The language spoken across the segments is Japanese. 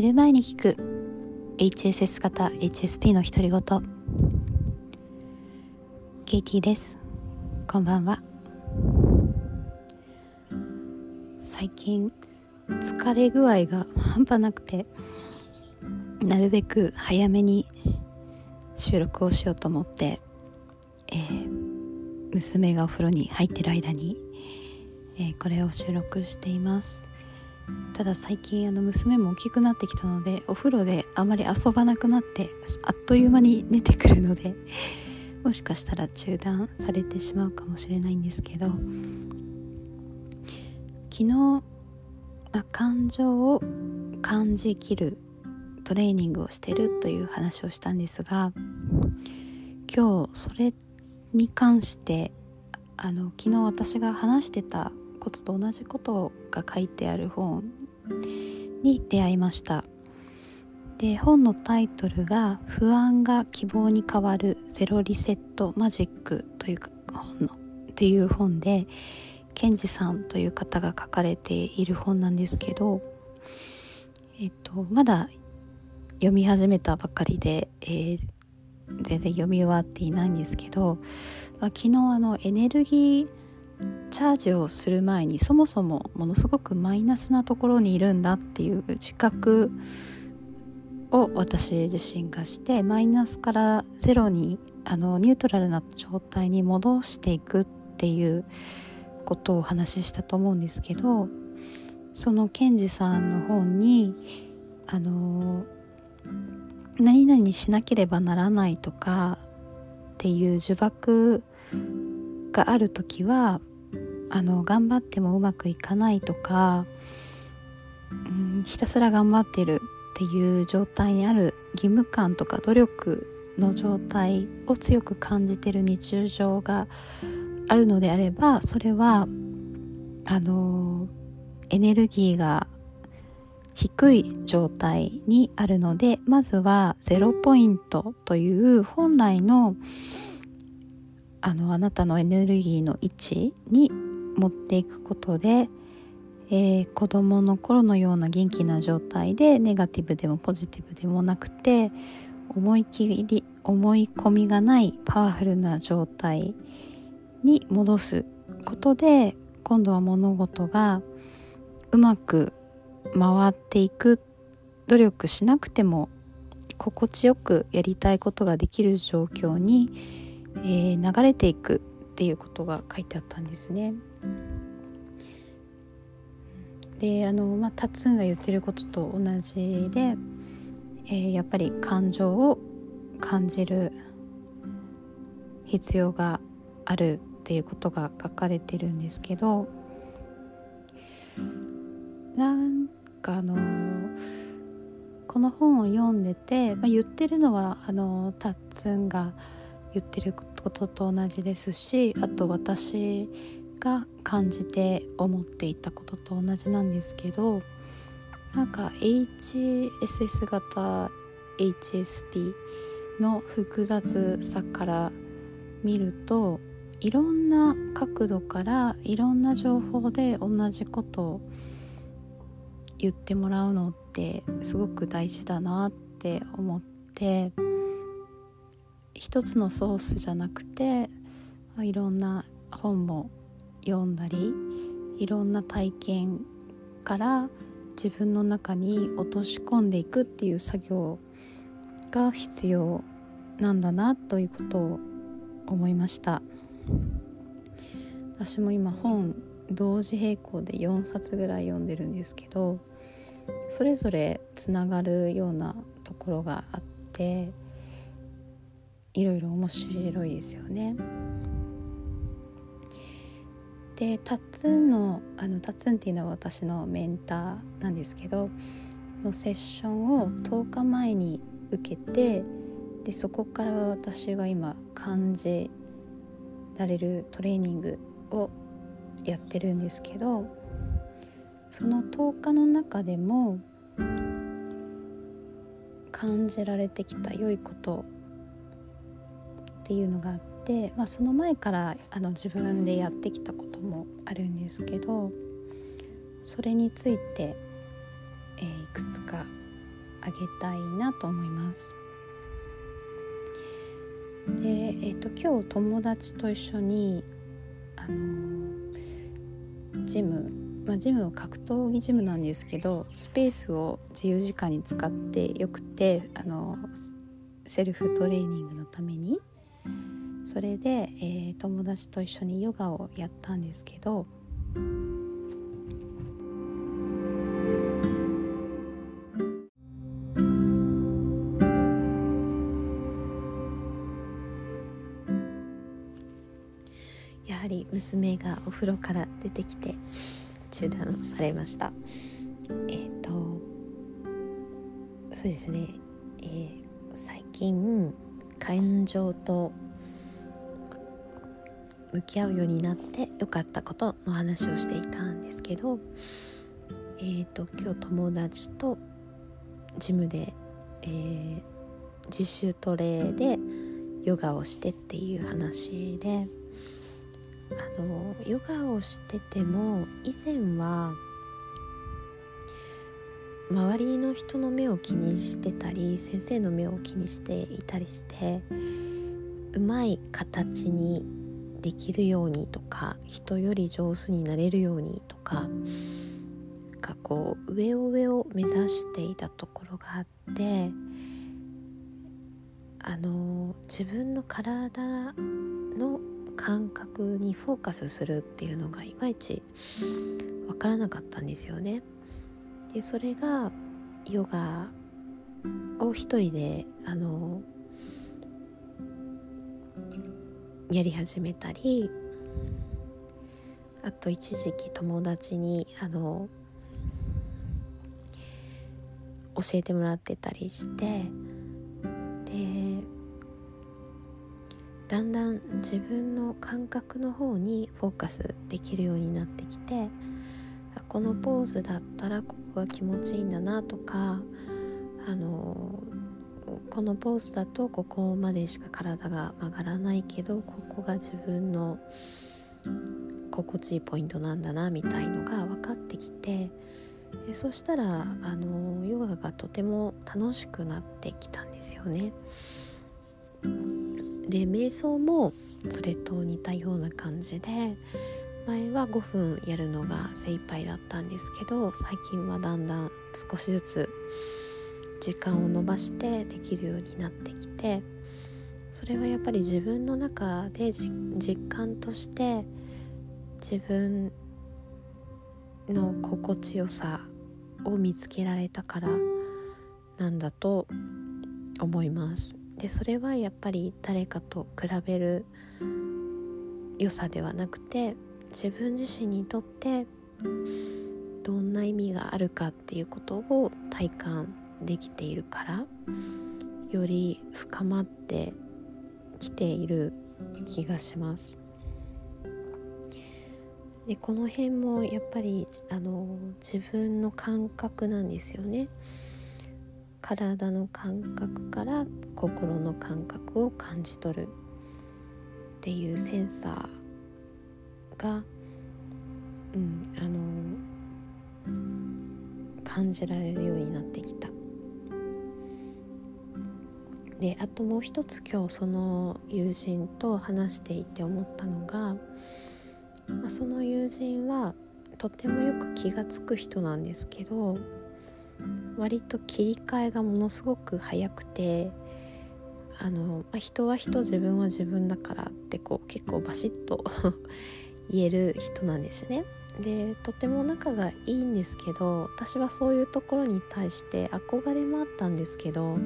寝る前に聞く。HSS 型 HSP の独り言。ケイティです。こんばんは。最近疲れ具合が半端なくてなるべく早めに収録をしようと思って、えー、娘がお風呂に入ってる間に、えー、これを収録しています。ただ最近あの娘も大きくなってきたのでお風呂であまり遊ばなくなってあっという間に寝てくるので もしかしたら中断されてしまうかもしれないんですけど昨日あ感情を感じきるトレーニングをしてるという話をしたんですが今日それに関してあの昨日私が話してたことと同じことをが書いてある本に出会いました。で本のタイトルが「不安が希望に変わるゼロリセットマジック」という本のという本でケンジさんという方が書かれている本なんですけど、えっと、まだ読み始めたばかりで、えー、全然読み終わっていないんですけど、まあ、昨日あのエネルギーチャージをする前にそもそもものすごくマイナスなところにいるんだっていう自覚を私自身がしてマイナスからゼロにあのニュートラルな状態に戻していくっていうことをお話ししたと思うんですけどそのケンジさんの本にあの何々しなければならないとかっていう呪縛がある時はあの頑張ってもうまくいかないとか、うん、ひたすら頑張ってるっていう状態にある義務感とか努力の状態を強く感じてる日常があるのであればそれはあのエネルギーが低い状態にあるのでまずはゼロポイントという本来のあのあなたのエネルギーの位置に持っていくことで、えー、子供の頃のような元気な状態でネガティブでもポジティブでもなくて思い切り思い込みがないパワフルな状態に戻すことで今度は物事がうまく回っていく努力しなくても心地よくやりたいことができる状況に、えー、流れていくっていうことが書いてあったんですね。であの、まあ、タッツンが言ってることと同じで、えー、やっぱり感情を感じる必要があるっていうことが書かれてるんですけどなんかあのこの本を読んでて、まあ、言ってるのはあのタッツンが言ってることと同じですしあと私が感じて思っていたことと同じなんですけどなんか HSS 型 HSP の複雑さから見るといろんな角度からいろんな情報で同じことを言ってもらうのってすごく大事だなって思って一つのソースじゃなくていろんな本も読んだりいろんな体験から自分の中に落とし込んでいくっていう作業が必要なんだなということを思いました私も今本同時並行で4冊ぐらい読んでるんですけどそれぞれつながるようなところがあっていろいろ面白いですよね。でタッツンのあのタッツンっていうのは私のメンターなんですけどのセッションを10日前に受けてでそこから私は今感じられるトレーニングをやってるんですけどその10日の中でも感じられてきた良いことっていうのがあって、まあ、その前からあの自分でやってきたこともあるんですけどそれについて、えー、いくつかあげたいなと思います。で、えーと、今日友達と一緒にあのジム、まあ、ジム格闘技ジムなんですけどスペースを自由時間に使ってよくてあのセルフトレーニングのためにそれで、えー、友達と一緒にヨガをやったんですけどやはり娘がお風呂から出てきて中断されました。えっ、ー、とそうですね、えー、最近感情と向き合うようになってよかったことの話をしていたんですけどえーと、今日友達とジムで、えー、自主トレでヨガをしてっていう話であのヨガをしてても以前は周りの人の目を気にしてたり先生の目を気にしていたりしてうまい形にできるようにとか人より上手になれるようにとかかこう上を上を目指していたところがあってあの自分の体の感覚にフォーカスするっていうのがいまいち分からなかったんですよね。でそれがヨガを一人であのやり始めたりあと一時期友達にあの教えてもらってたりしてでだんだん自分の感覚の方にフォーカスできるようになってきてこのポーズだったらここが気持ちいいんだなとかあのこのポーズだとここまでしか体が曲がらないけどここが自分の心地いいポイントなんだなみたいのが分かってきてでそしたらあのヨガがとても楽しくなってきたんですよね。で瞑想もそれと似たような感じで前は5分やるのが精一杯だったんですけど最近はだんだん少しずつ時間を延ばしてできるようになってきてそれはやっぱり自分の中で実感として自分の心地よさを見つけられたからなんだと思います。でそれはやっぱり誰かと比べる良さではなくて自分自身にとってどんな意味があるかっていうことを体感できているからより深まってきている気がします。でこの辺もやっぱりあの自分の感覚なんですよね。体の感覚から心の感覚を感じ取るっていうセンサーが、うん、あの感じられるようになってきたであともう一つ今日その友人と話していて思ったのが、まあ、その友人はとてもよく気が付く人なんですけど割と切り替えがものすごく早くてあの、まあ、人は人自分は自分だからってこう結構バシッと 言える人なんですね。でとても仲がいいんですけど私はそういうところに対して憧れもあったんですけど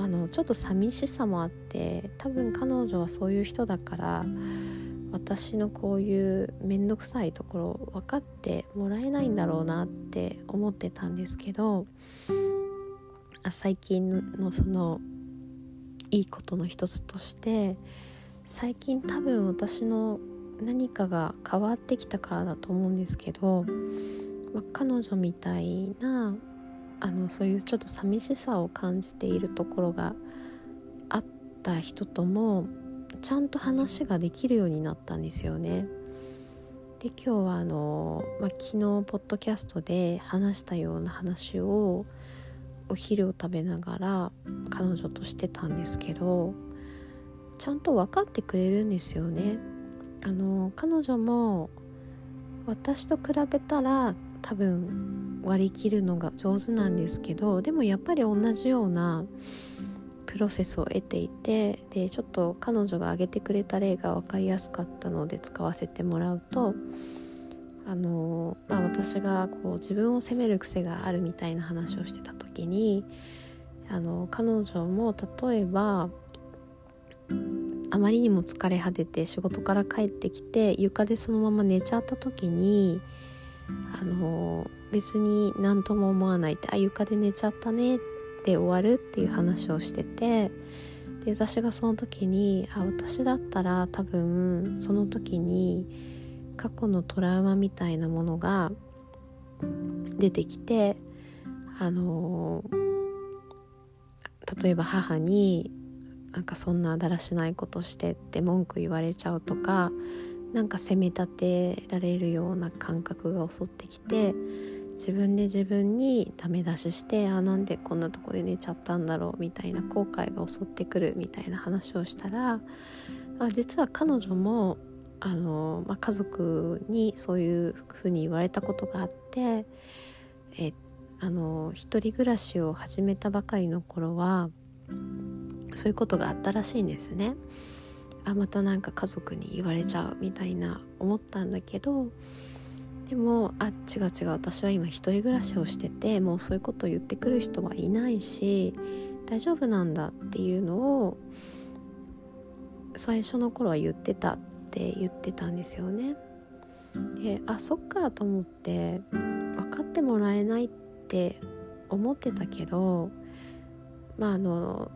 あのちょっと寂しさもあって多分彼女はそういう人だから私のこういう面倒くさいところ分かってもらえないんだろうなって思ってたんですけど最近のそのいいことの一つとして最近多分私の何かが変わってきたからだと思うんですけど、ま、彼女みたいなあのそういうちょっと寂しさを感じているところがあった人ともちゃんと話ができるようになったんですよね。で今日はあの、まあ、昨日ポッドキャストで話したような話をお昼を食べながら彼女としてたんですけどちゃんと分かってくれるんですよね。あの彼女も私と比べたら多分割り切るのが上手なんですけどでもやっぱり同じようなプロセスを得ていてでちょっと彼女が挙げてくれた例が分かりやすかったので使わせてもらうとあの、まあ、私がこう自分を責める癖があるみたいな話をしてた時にあの彼女も例えばあまりにも疲れ果てて仕事から帰ってきて床でそのまま寝ちゃった時にあの別に何とも思わないって「あ床で寝ちゃったね」って終わるっていう話をしててで私がその時にあ私だったら多分その時に過去のトラウマみたいなものが出てきてあの例えば母になんかそんなだらしないことしてって文句言われちゃうとかなんか責め立てられるような感覚が襲ってきて自分で自分にダメ出ししてあなんでこんなとこで寝ちゃったんだろうみたいな後悔が襲ってくるみたいな話をしたらあ実は彼女もあの、まあ、家族にそういうふうに言われたことがあってえあの一人暮らしを始めたばかりの頃はそういうことがあったらしいんですね。あまたなんか家族に言われちゃうみたいな思ったんだけどでもあ違う違う私は今一人暮らしをしててもうそういうことを言ってくる人はいないし大丈夫なんだっていうのを最初の頃は言ってたって言ってたんですよね。であそっかと思って分かってもらえないって思ってたけどまああの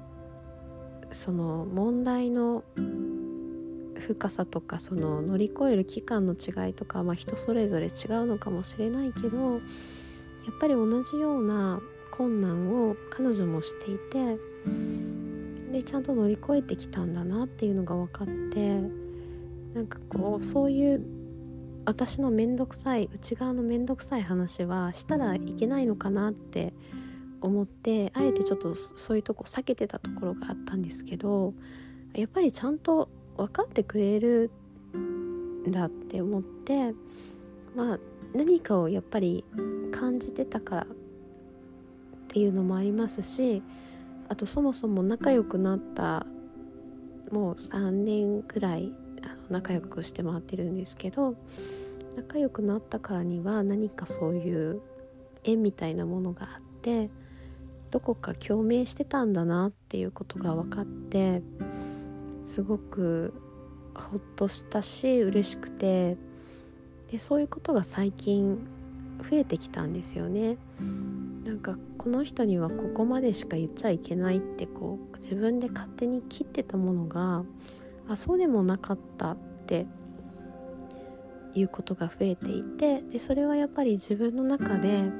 その問題の深さとかその乗り越える期間の違いとか、まあ、人それぞれ違うのかもしれないけどやっぱり同じような困難を彼女もしていてでちゃんと乗り越えてきたんだなっていうのが分かってなんかこうそういう私の面倒くさい内側の面倒くさい話はしたらいけないのかなって思ってあえてちょっとそういうとこ避けてたところがあったんですけどやっぱりちゃんと分かってくれるんだって思ってまあ何かをやっぱり感じてたからっていうのもありますしあとそもそも仲良くなったもう3年くらい仲良くして回ってるんですけど仲良くなったからには何かそういう縁みたいなものがあってどこか共鳴してたんだなっていうことが分かってすごくほっとしたし嬉しくてでそういうことが最近増えてきたんですよね。なんかこの人にはここまでしか言っちゃいけないってこう自分で勝手に切ってたものがあそうでもなかったっていうことが増えていてでそれはやっぱり自分の中で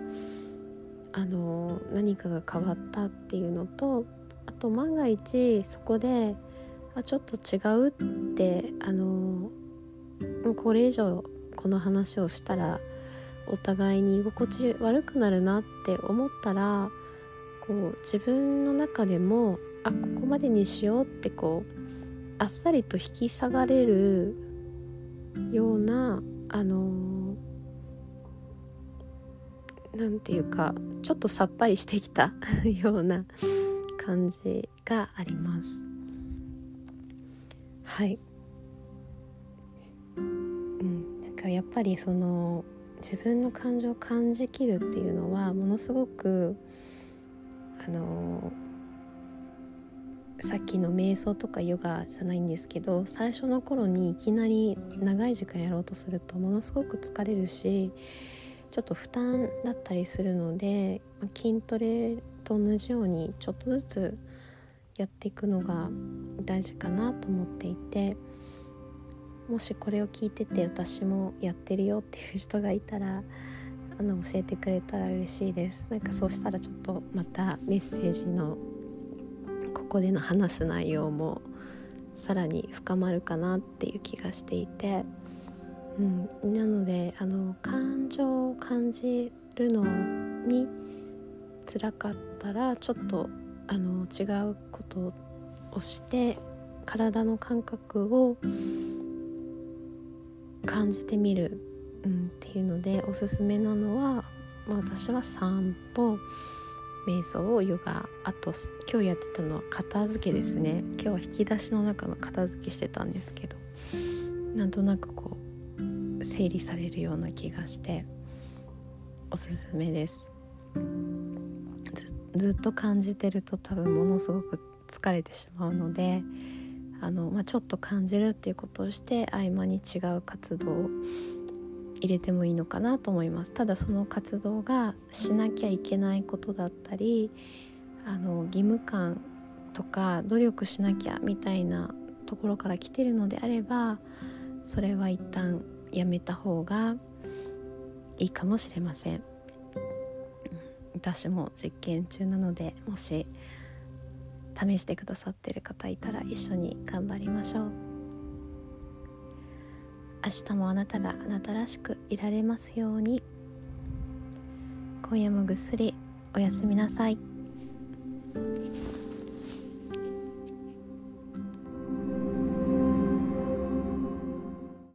あの何かが変わったっていうのとあと万が一そこであちょっと違うってあのこれ以上この話をしたらお互いに居心地悪くなるなって思ったらこう自分の中でもあここまでにしようってこうあっさりと引き下がれるようなあのなんていうかちょっとさっぱりしてきた ような感じがあります。はい、うん、なんかやっぱりその自分の感情を感じきるっていうのはものすごくあのさっきの瞑想とかヨガじゃないんですけど最初の頃にいきなり長い時間やろうとするとものすごく疲れるしちょっと負担だったりするので筋トレと同じようにちょっとずつやっていくのが大事かなと思っていてもしこれを聞いてて私もやってるよっていう人がいたらあの教えてくれたら嬉しいです。なんかそうしたらちょっとまたメッセージのここでの話す内容もさらに深まるかなっていう気がしていて、うん、なのであの感情を感じるのに辛かったらちょっとあの違うことをして体の感覚を感じてみる、うん、っていうのでおすすめなのは、まあ、私は散歩瞑想ヨガあと今日やってたのは片付けですね。今日は引き出しの中の片付けしてたんですけどなんとなくこう整理されるような気がしておすすめですずっと感じてると多分ものすごく疲れてしまうのであの、まあ、ちょっと感じるっていうことをして合間に違う活動を入れてもいいのかなと思います。ただその活動がしなきゃいけないことだったりあの義務感とか努力しなきゃみたいなところから来てるのであればそれは一旦やめた方がいいかもしれません。私も実験中なのでもし試してくださってる方いたら一緒に頑張りましょう明日もあなたがあなたらしくいられますように今夜もぐっすりおやすみなさい。